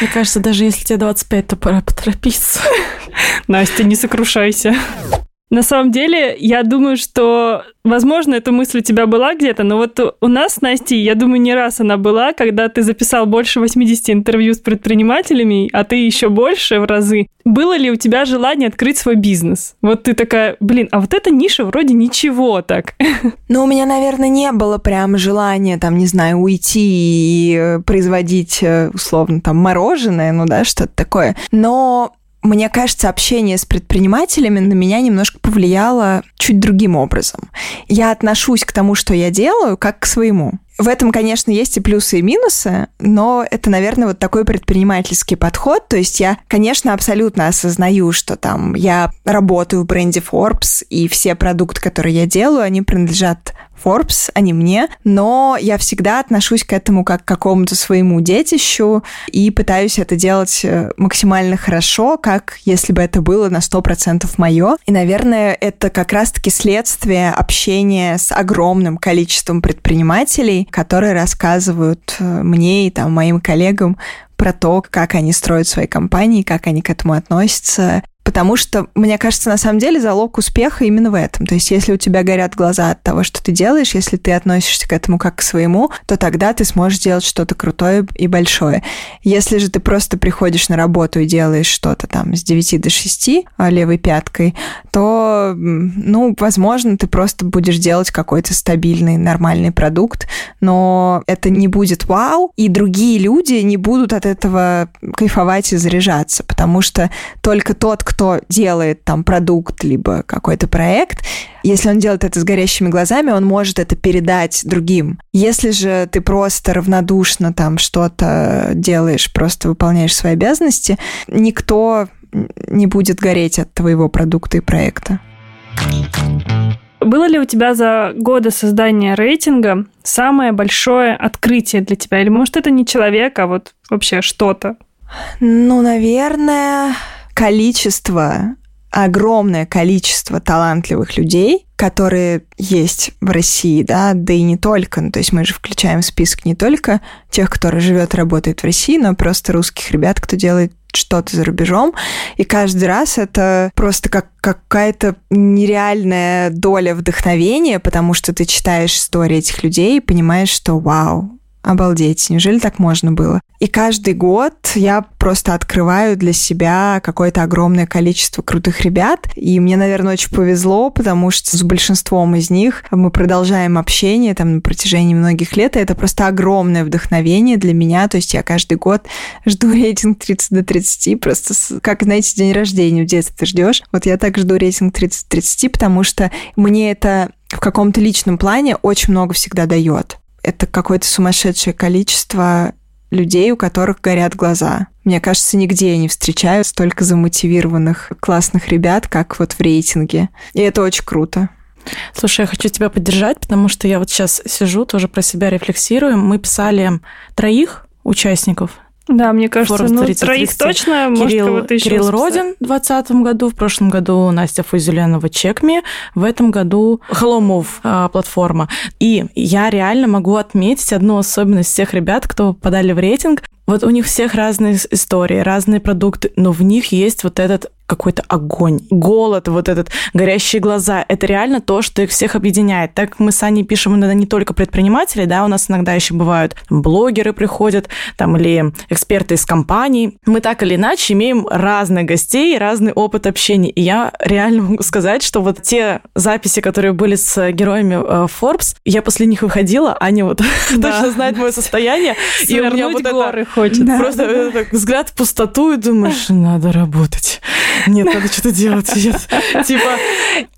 Мне кажется, даже если тебе 25, то пора поторопиться. Настя, не сокрушайся. На самом деле, я думаю, что, возможно, эта мысль у тебя была где-то, но вот у нас с Настей, я думаю, не раз она была, когда ты записал больше 80 интервью с предпринимателями, а ты еще больше в разы. Было ли у тебя желание открыть свой бизнес? Вот ты такая, блин, а вот эта ниша вроде ничего так. Ну, у меня, наверное, не было прям желания, там, не знаю, уйти и э, производить, э, условно, там, мороженое, ну да, что-то такое. Но мне кажется, общение с предпринимателями на меня немножко повлияло чуть другим образом. Я отношусь к тому, что я делаю, как к своему. В этом, конечно, есть и плюсы, и минусы, но это, наверное, вот такой предпринимательский подход. То есть я, конечно, абсолютно осознаю, что там я работаю в бренде Forbes, и все продукты, которые я делаю, они принадлежат Forbes, а не мне, но я всегда отношусь к этому как к какому-то своему детищу и пытаюсь это делать э, максимально хорошо, как если бы это было на 100% мое. И, наверное, это как раз-таки следствие общения с огромным количеством предпринимателей, которые рассказывают э, мне и там моим коллегам про то, как они строят свои компании, как они к этому относятся, Потому что, мне кажется, на самом деле залог успеха именно в этом. То есть, если у тебя горят глаза от того, что ты делаешь, если ты относишься к этому как к своему, то тогда ты сможешь делать что-то крутое и большое. Если же ты просто приходишь на работу и делаешь что-то там с 9 до 6 а, левой пяткой, то, ну, возможно, ты просто будешь делать какой-то стабильный, нормальный продукт, но это не будет вау, и другие люди не будут от этого кайфовать и заряжаться, потому что только тот, кто делает там продукт, либо какой-то проект, если он делает это с горящими глазами, он может это передать другим. Если же ты просто равнодушно там что-то делаешь, просто выполняешь свои обязанности, никто не будет гореть от твоего продукта и проекта. Было ли у тебя за годы создания рейтинга самое большое открытие для тебя? Или, может, это не человек, а вот вообще что-то? Ну, наверное, количество, огромное количество талантливых людей, которые есть в России, да, да и не только. Ну, то есть мы же включаем в список не только тех, кто живет работает в России, но просто русских ребят, кто делает что-то за рубежом, и каждый раз это просто как какая-то нереальная доля вдохновения, потому что ты читаешь истории этих людей и понимаешь, что вау, Обалдеть, неужели так можно было? И каждый год я просто открываю для себя какое-то огромное количество крутых ребят. И мне, наверное, очень повезло, потому что с большинством из них мы продолжаем общение там на протяжении многих лет. И это просто огромное вдохновение для меня. То есть я каждый год жду рейтинг 30 до 30, просто как, знаете, день рождения в детстве ты ждешь. Вот я так жду рейтинг 30-30, потому что мне это в каком-то личном плане очень много всегда дает это какое-то сумасшедшее количество людей, у которых горят глаза. Мне кажется, нигде я не встречаю столько замотивированных классных ребят, как вот в рейтинге. И это очень круто. Слушай, я хочу тебя поддержать, потому что я вот сейчас сижу, тоже про себя рефлексирую. Мы писали троих участников да, мне кажется, Форум ну, 30, троих 30. точно, Кирилл, может, кого-то еще Кирилл. Родин в 2020 году, в прошлом году Настя Фузеленова Чекми, в этом году Hello Move а, платформа. И я реально могу отметить одну особенность всех ребят, кто подали в рейтинг. вот у них всех разные истории, разные продукты, но в них есть вот этот какой-то огонь, голод, вот этот горящие глаза. Это реально то, что их всех объединяет. Так мы с Аней пишем иногда не только предприниматели, да, у нас иногда еще бывают блогеры приходят, там, или эксперты из компаний. Мы так или иначе имеем разных гостей, разный опыт общения. И я реально могу сказать, что вот те записи, которые были с героями э, Forbes, я после них выходила, Аня вот точно знает мое состояние. И у меня вот горы хочет. Просто взгляд в пустоту и думаешь, надо работать. Нет, надо что-то делать. Типа,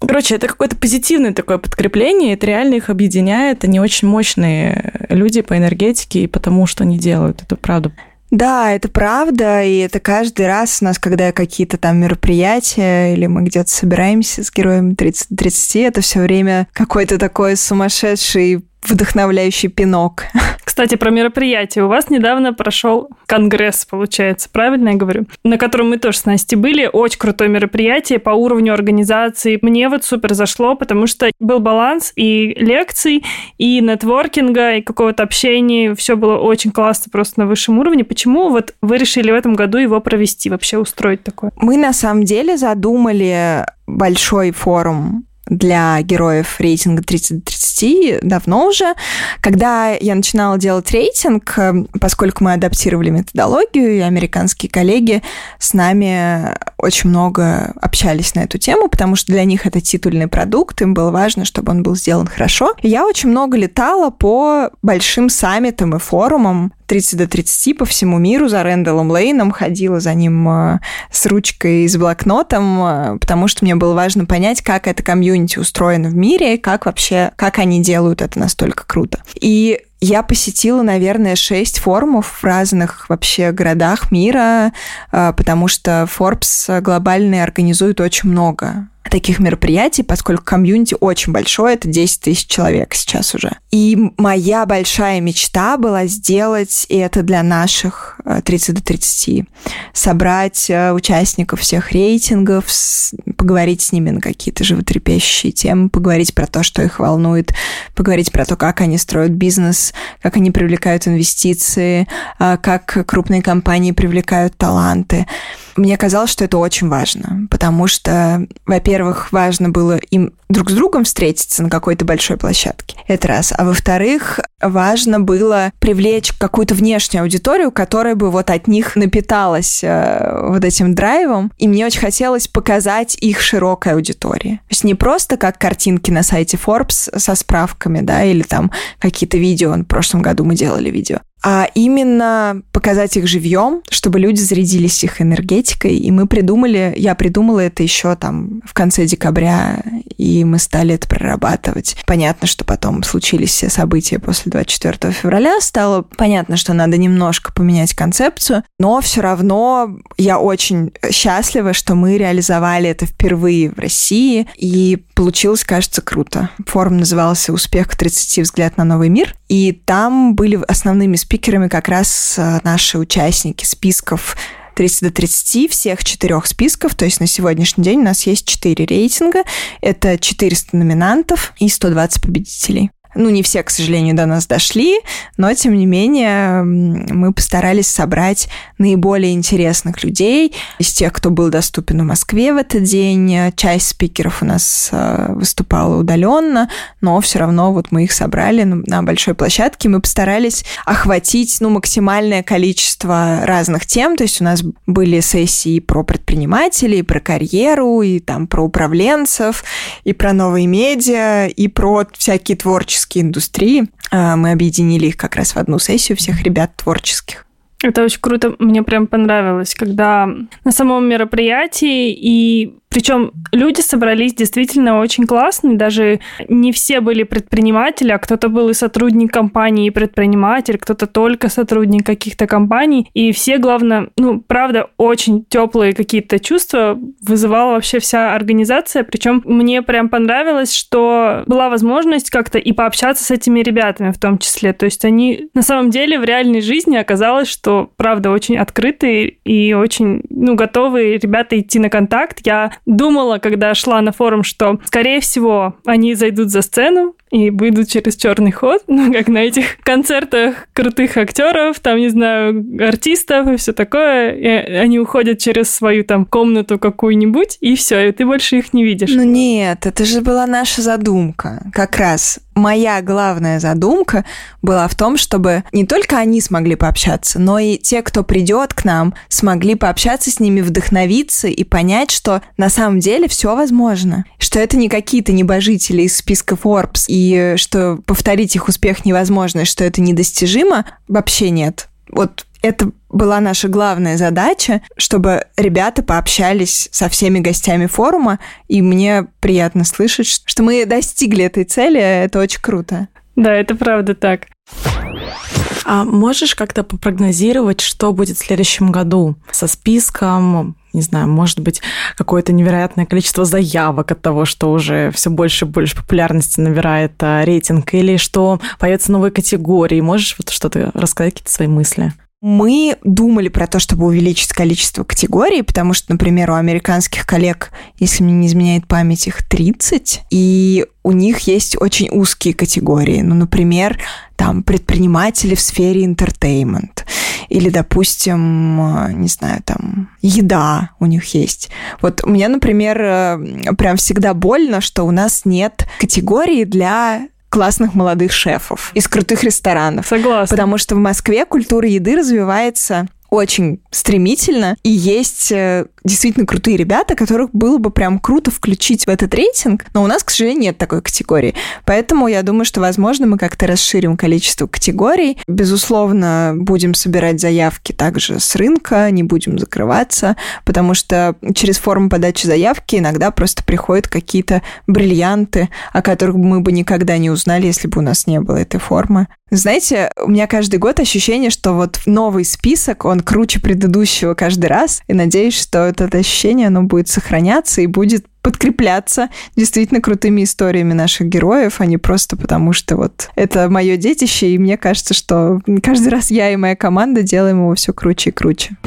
короче, это какое-то позитивное такое подкрепление, это реально их объединяет. Они очень мощные люди по энергетике и потому, что они делают. Это правда. Да, это правда, и это каждый раз у нас, когда какие-то там мероприятия или мы где-то собираемся с героем 30 30, это все время какой-то такой сумасшедший вдохновляющий пинок. Кстати, про мероприятие. У вас недавно прошел конгресс, получается, правильно я говорю? На котором мы тоже с Настей были. Очень крутое мероприятие по уровню организации. Мне вот супер зашло, потому что был баланс и лекций, и нетворкинга, и какого-то общения. Все было очень классно, просто на высшем уровне. Почему вот вы решили в этом году его провести, вообще устроить такое? Мы на самом деле задумали большой форум для героев рейтинга 30-30 давно уже. Когда я начинала делать рейтинг, э, поскольку мы адаптировали методологию, и американские коллеги с нами очень много общались на эту тему, потому что для них это титульный продукт, им было важно, чтобы он был сделан хорошо. Я очень много летала по большим саммитам и форумам 30 до 30 по всему миру за Рэндаллом Лейном, ходила за ним э, с ручкой и с блокнотом, э, потому что мне было важно понять, как это комьюнити устроено в мире, как вообще, как они делают это настолько круто. И я посетила, наверное, шесть форумов в разных вообще городах мира, э, потому что Forbes глобальный организует очень много таких мероприятий, поскольку комьюнити очень большое, это 10 тысяч человек сейчас уже. И моя большая мечта была сделать это для наших 30 э, до 30, собрать э, участников всех рейтингов, поговорить с ними на какие-то животрепещущие темы, поговорить про то, что их волнует, поговорить про то, как они строят бизнес, как они привлекают инвестиции, э, как крупные компании привлекают таланты. Мне казалось, что это очень важно, потому что, во-первых, важно было им друг с другом встретиться на какой-то большой площадке. Это раз. А во-вторых, важно было привлечь какую-то внешнюю аудиторию, которая бы вот от них напиталась э, вот этим драйвом. И мне очень хотелось показать их широкой аудитории. То есть не просто как картинки на сайте Forbes со справками, да, или там какие-то видео. В прошлом году мы делали видео а именно показать их живьем, чтобы люди зарядились их энергетикой. И мы придумали, я придумала это еще там в конце декабря, и мы стали это прорабатывать. Понятно, что потом случились все события после 24 февраля, стало понятно, что надо немножко поменять концепцию, но все равно я очень счастлива, что мы реализовали это впервые в России, и получилось, кажется, круто. Форум назывался «Успех к 30. Взгляд на новый мир», и там были основными спикерами как раз э, наши участники списков 30 до 30 всех четырех списков. То есть на сегодняшний день у нас есть четыре рейтинга. Это 400 номинантов и 120 победителей. Ну, не все, к сожалению, до нас дошли, но, тем не менее, мы постарались собрать наиболее интересных людей из тех, кто был доступен в Москве в этот день. Часть спикеров у нас э, выступала удаленно, но все равно вот мы их собрали на большой площадке. Мы постарались охватить ну, максимальное количество разных тем. То есть у нас были сессии про предпринимателей, про карьеру, и там про управленцев, и про новые медиа, и про всякие творческие творческие индустрии. А, мы объединили их как раз в одну сессию всех ребят творческих. Это очень круто, мне прям понравилось, когда на самом мероприятии и причем люди собрались действительно очень классные, даже не все были предприниматели, а кто-то был и сотрудник компании, и предприниматель, кто-то только сотрудник каких-то компаний. И все, главное, ну, правда, очень теплые какие-то чувства вызывала вообще вся организация. Причем мне прям понравилось, что была возможность как-то и пообщаться с этими ребятами в том числе. То есть они на самом деле в реальной жизни оказалось, что правда очень открытые и очень, ну, готовые ребята идти на контакт. Я думала, когда шла на форум, что, скорее всего, они зайдут за сцену, и выйдут через черный ход, ну, как на этих концертах крутых актеров, там, не знаю, артистов и все такое. И они уходят через свою там комнату какую-нибудь, и все, и ты больше их не видишь. Ну нет, это же была наша задумка. Как раз моя главная задумка была в том, чтобы не только они смогли пообщаться, но и те, кто придет к нам, смогли пообщаться с ними, вдохновиться и понять, что на самом деле все возможно. Что это не какие-то небожители из списка Forbes, и что повторить их успех невозможно, что это недостижимо, вообще нет. Вот это была наша главная задача, чтобы ребята пообщались со всеми гостями форума, и мне приятно слышать, что мы достигли этой цели, это очень круто. Да, это правда так. А можешь как-то попрогнозировать, что будет в следующем году со списком, не знаю, может быть, какое-то невероятное количество заявок от того, что уже все больше и больше популярности набирает а, рейтинг, или что появятся новые категории. Можешь вот что-то рассказать, какие-то свои мысли? Мы думали про то, чтобы увеличить количество категорий, потому что, например, у американских коллег, если мне не изменяет память, их 30, и у них есть очень узкие категории. Ну, например, там предприниматели в сфере entertainment. Или, допустим, не знаю, там еда у них есть. Вот меня, например, э, прям всегда больно, что у нас нет категории для классных молодых шефов из крутых ресторанов. Согласна. Потому что в Москве культура еды развивается очень стремительно, и есть э, действительно крутые ребята, которых было бы прям круто включить в этот рейтинг, но у нас, к сожалению, нет такой категории. Поэтому я думаю, что, возможно, мы как-то расширим количество категорий. Безусловно, будем собирать заявки также с рынка, не будем закрываться, потому что через форму подачи заявки иногда просто приходят какие-то бриллианты, о которых мы бы никогда не узнали, если бы у нас не было этой формы. Знаете, у меня каждый год ощущение, что вот новый список, он круче предыдущего каждый раз, и надеюсь, что это ощущение, оно будет сохраняться и будет подкрепляться действительно крутыми историями наших героев, а не просто потому, что вот это мое детище, и мне кажется, что каждый раз я и моя команда делаем его все круче и круче.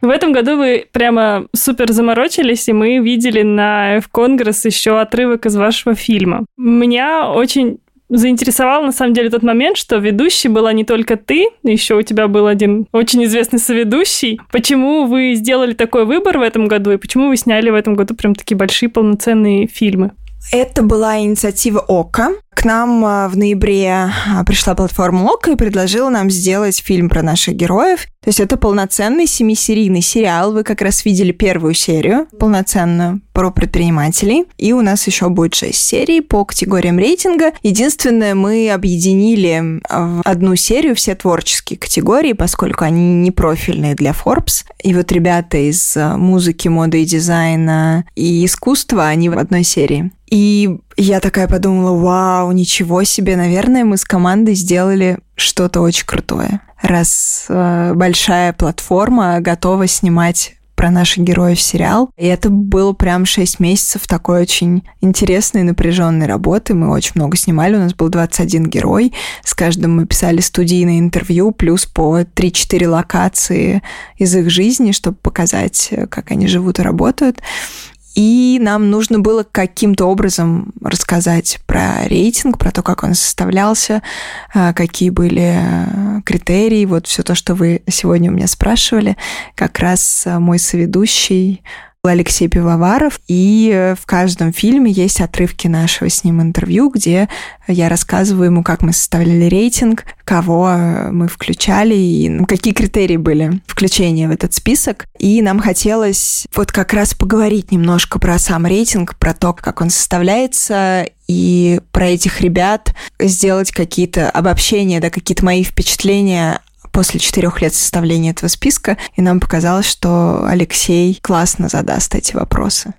В этом году вы прямо супер заморочились, и мы видели на F-Конгресс еще отрывок из вашего фильма. Меня очень заинтересовал на самом деле тот момент, что ведущей была не только ты, еще у тебя был один очень известный соведущий. Почему вы сделали такой выбор в этом году и почему вы сняли в этом году прям такие большие полноценные фильмы? Это была инициатива ОКО. К нам а, в ноябре а, пришла платформа ОКО и предложила нам сделать фильм про наших героев. То есть это полноценный семисерийный сериал. Вы как раз видели первую серию, полноценную, про предпринимателей. И у нас еще будет шесть серий по категориям рейтинга. Единственное, мы объединили в одну серию все творческие категории, поскольку они не профильные для Forbes. И вот ребята из а, музыки, моды и дизайна и искусства, они в одной серии. И я такая подумала, вау, ничего себе, наверное, мы с командой сделали что-то очень крутое. Раз э, большая платформа готова снимать про наших героев сериал. И это было прям 6 месяцев такой очень интересной, напряженной работы. Мы очень много снимали, у нас был 21 герой. С каждым мы писали студийное интервью, плюс по 3-4 локации из их жизни, чтобы показать, э, как они живут и работают. И нам нужно было каким-то образом рассказать про рейтинг, про то, как он составлялся, а, какие были э, критерии, вот все то, что вы сегодня у меня спрашивали. Как раз э, мой соведущий Алексей Пивоваров, и э, в каждом фильме есть отрывки нашего с ним интервью, где я рассказываю ему, как мы составляли рейтинг, кого э, мы включали и какие критерии были включения в этот список. И нам хотелось вот как раз поговорить немножко про сам рейтинг, про то, как он составляется, и про этих ребят сделать какие-то обобщения, да, какие-то мои впечатления после четырех лет составления этого списка, и нам показалось, что Алексей классно задаст эти вопросы.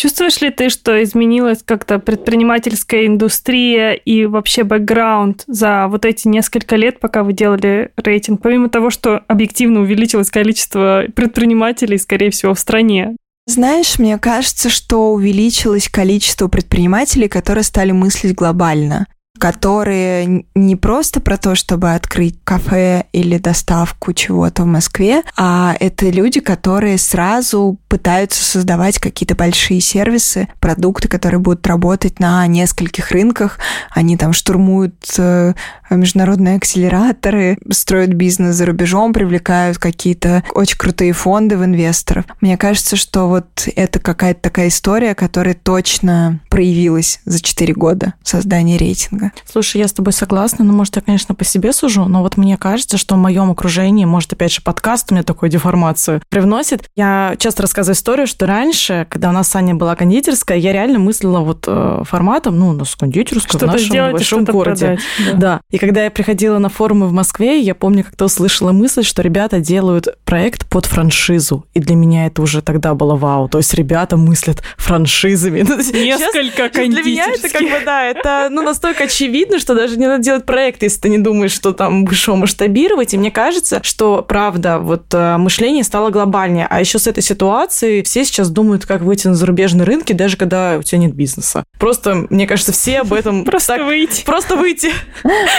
Чувствуешь ли ты, что изменилась как-то предпринимательская индустрия и вообще бэкграунд за вот эти несколько лет, пока вы делали рейтинг? Помимо того, что объективно увеличилось количество предпринимателей, скорее всего, в стране. Знаешь, мне кажется, что увеличилось количество предпринимателей, которые стали мыслить глобально которые не просто про то, чтобы открыть кафе или доставку чего-то в Москве, а это люди, которые сразу пытаются создавать какие-то большие сервисы, продукты, которые будут работать на нескольких рынках. Они там штурмуют э, международные акселераторы, строят бизнес за рубежом, привлекают какие-то очень крутые фонды в инвесторов. Мне кажется, что вот это какая-то такая история, которая точно проявилась за 4 года создания рейтинга. Слушай, я с тобой согласна, ну, может, я, конечно, по себе сужу, но вот мне кажется, что в моем окружении, может, опять же, подкаст у меня такую деформацию привносит. Я часто рассказываю историю, что раньше, когда у нас с Аней была кондитерская, я реально мыслила вот э, форматом, ну, у нас кондитерская в нашем большом городе. Продать, да. да. И когда я приходила на форумы в Москве, я помню, как-то услышала мысль, что ребята делают проект под франшизу. И для меня это уже тогда было вау. То есть ребята мыслят франшизами. Несколько сейчас, Для меня это как бы, да, это ну, настолько очевидно, что даже не надо делать проект, если ты не думаешь, что там что масштабировать. И мне кажется, что, правда, вот э, мышление стало глобальнее. А еще с этой ситуацией все сейчас думают, как выйти на зарубежные рынки, даже когда у тебя нет бизнеса. Просто, мне кажется, все об этом... Просто выйти. Просто выйти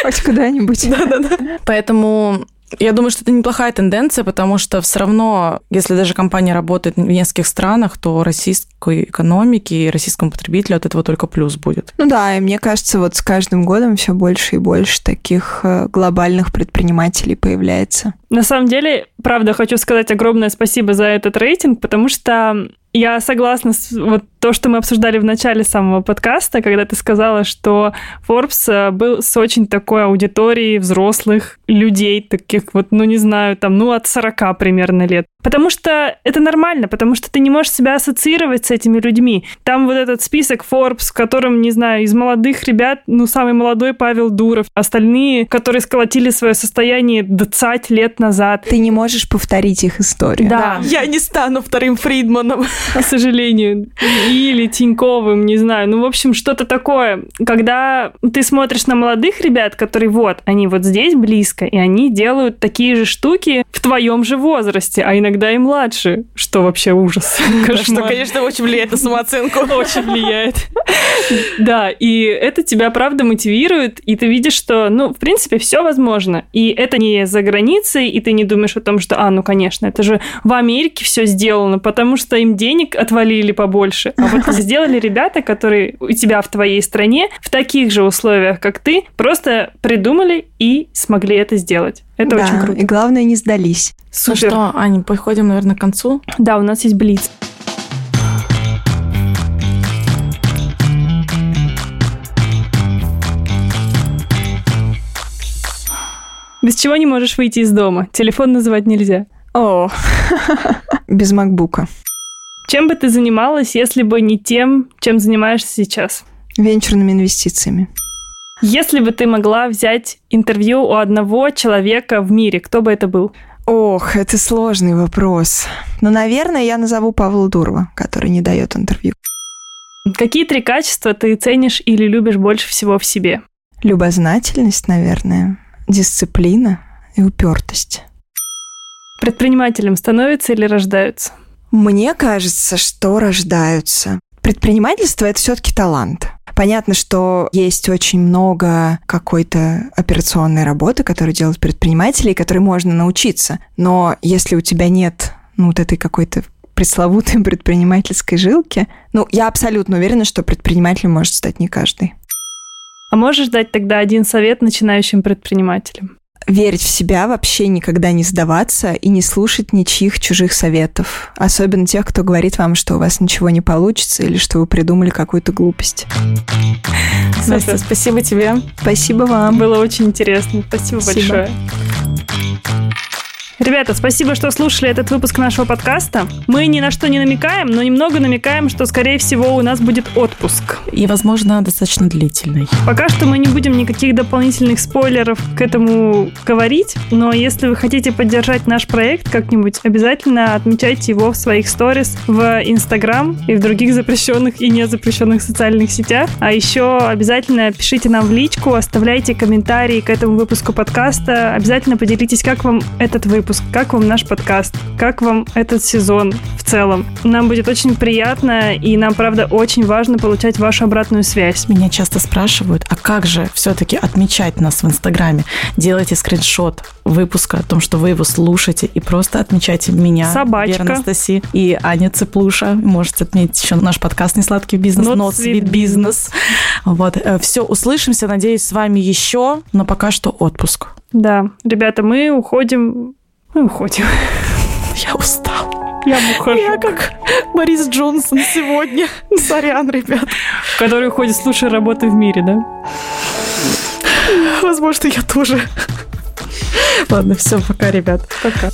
хоть куда-нибудь. Да-да-да. Поэтому я думаю, что это неплохая тенденция, потому что все равно, если даже компания работает в нескольких странах, то российской экономике и российскому потребителю от этого только плюс будет. Ну да, и мне кажется, вот с каждым годом все больше и больше таких э, глобальных предпринимателей появляется. На самом деле, правда, хочу сказать огромное спасибо за этот рейтинг, потому что я согласна с вот то, что мы обсуждали в начале самого подкаста, когда ты сказала, что Forbes э, был с очень такой аудиторией взрослых людей, таких вот, ну не знаю, там, ну от 40 примерно лет. Потому что это нормально, потому что ты не можешь себя ассоциировать с этими людьми. Там вот этот список Forbes, в котором, не знаю, из молодых ребят, ну, самый молодой Павел Дуров, остальные, которые сколотили свое состояние 20 лет назад. Ты не можешь повторить их историю. Да. да. Я не стану вторым Фридманом. К сожалению. Или Тиньковым, не знаю. Ну, в общем, что-то такое. Когда ты смотришь на молодых ребят, которые вот, они вот здесь близко, и они делают такие же штуки в твоем же возрасте, а иногда иногда и младше, что вообще ужас. Что, конечно, очень влияет на самооценку. Очень влияет. Да, и это тебя, правда, мотивирует, и ты видишь, что, ну, в принципе, все возможно. И это не за границей, и ты не думаешь о том, что, а, ну, конечно, это же в Америке все сделано, потому что им денег отвалили побольше. А вот сделали ребята, которые у тебя в твоей стране, в таких же условиях, как ты, просто придумали и смогли это сделать. Это да, очень круто. И главное, не сдались. Супер. Ну что, Аня, подходим, наверное, к концу. Да, у нас есть блиц. Без чего не можешь выйти из дома? Телефон называть нельзя. О, без макбука. Чем бы ты занималась, если бы не тем, чем занимаешься сейчас? Венчурными инвестициями. Если бы ты могла взять интервью у одного человека в мире, кто бы это был? Ох, это сложный вопрос. Но, наверное, я назову Павла Дурова, который не дает интервью. Какие три качества ты ценишь или любишь больше всего в себе? Любознательность, наверное, дисциплина и упертость. Предпринимателем становятся или рождаются? Мне кажется, что рождаются. Предпринимательство это все-таки талант. Понятно, что есть очень много какой-то операционной работы, которую делают предприниматели, которой можно научиться. Но если у тебя нет ну, вот этой какой-то пресловутой предпринимательской жилки, ну, я абсолютно уверена, что предпринимателем может стать не каждый. А можешь дать тогда один совет начинающим предпринимателям? верить в себя, вообще никогда не сдаваться и не слушать ничьих чужих советов. Особенно тех, кто говорит вам, что у вас ничего не получится или что вы придумали какую-то глупость. Настя, спасибо тебе. Спасибо вам. Было очень интересно. Спасибо, спасибо. большое. Ребята, спасибо, что слушали этот выпуск нашего подкаста. Мы ни на что не намекаем, но немного намекаем, что, скорее всего, у нас будет отпуск. И, возможно, достаточно длительный. Пока что мы не будем никаких дополнительных спойлеров к этому говорить, но если вы хотите поддержать наш проект как-нибудь, обязательно отмечайте его в своих сторис в Инстаграм и в других запрещенных и не запрещенных социальных сетях. А еще обязательно пишите нам в личку, оставляйте комментарии к этому выпуску подкаста, обязательно поделитесь, как вам этот выпуск выпуск, как вам наш подкаст, как вам этот сезон в целом. Нам будет очень приятно, и нам, правда, очень важно получать вашу обратную связь. Меня часто спрашивают, а как же все-таки отмечать нас в Инстаграме? Делайте скриншот выпуска о том, что вы его слушаете, и просто отмечайте меня, Собачка. Вера Анастасия и Аня Цыплуша. Можете отметить еще наш подкаст «Несладкий бизнес», Not «Not Sweet Sweet Business». Вот, все, услышимся, надеюсь, с вами еще, но пока что отпуск. Да, ребята, мы уходим... Мы уходим. Я устал. Я ухожу. Я как Борис Джонсон сегодня. Сорян, ребят. Который уходит с лучшей работы в мире, да? Возможно, я тоже. Ладно, все, пока, ребят. Пока.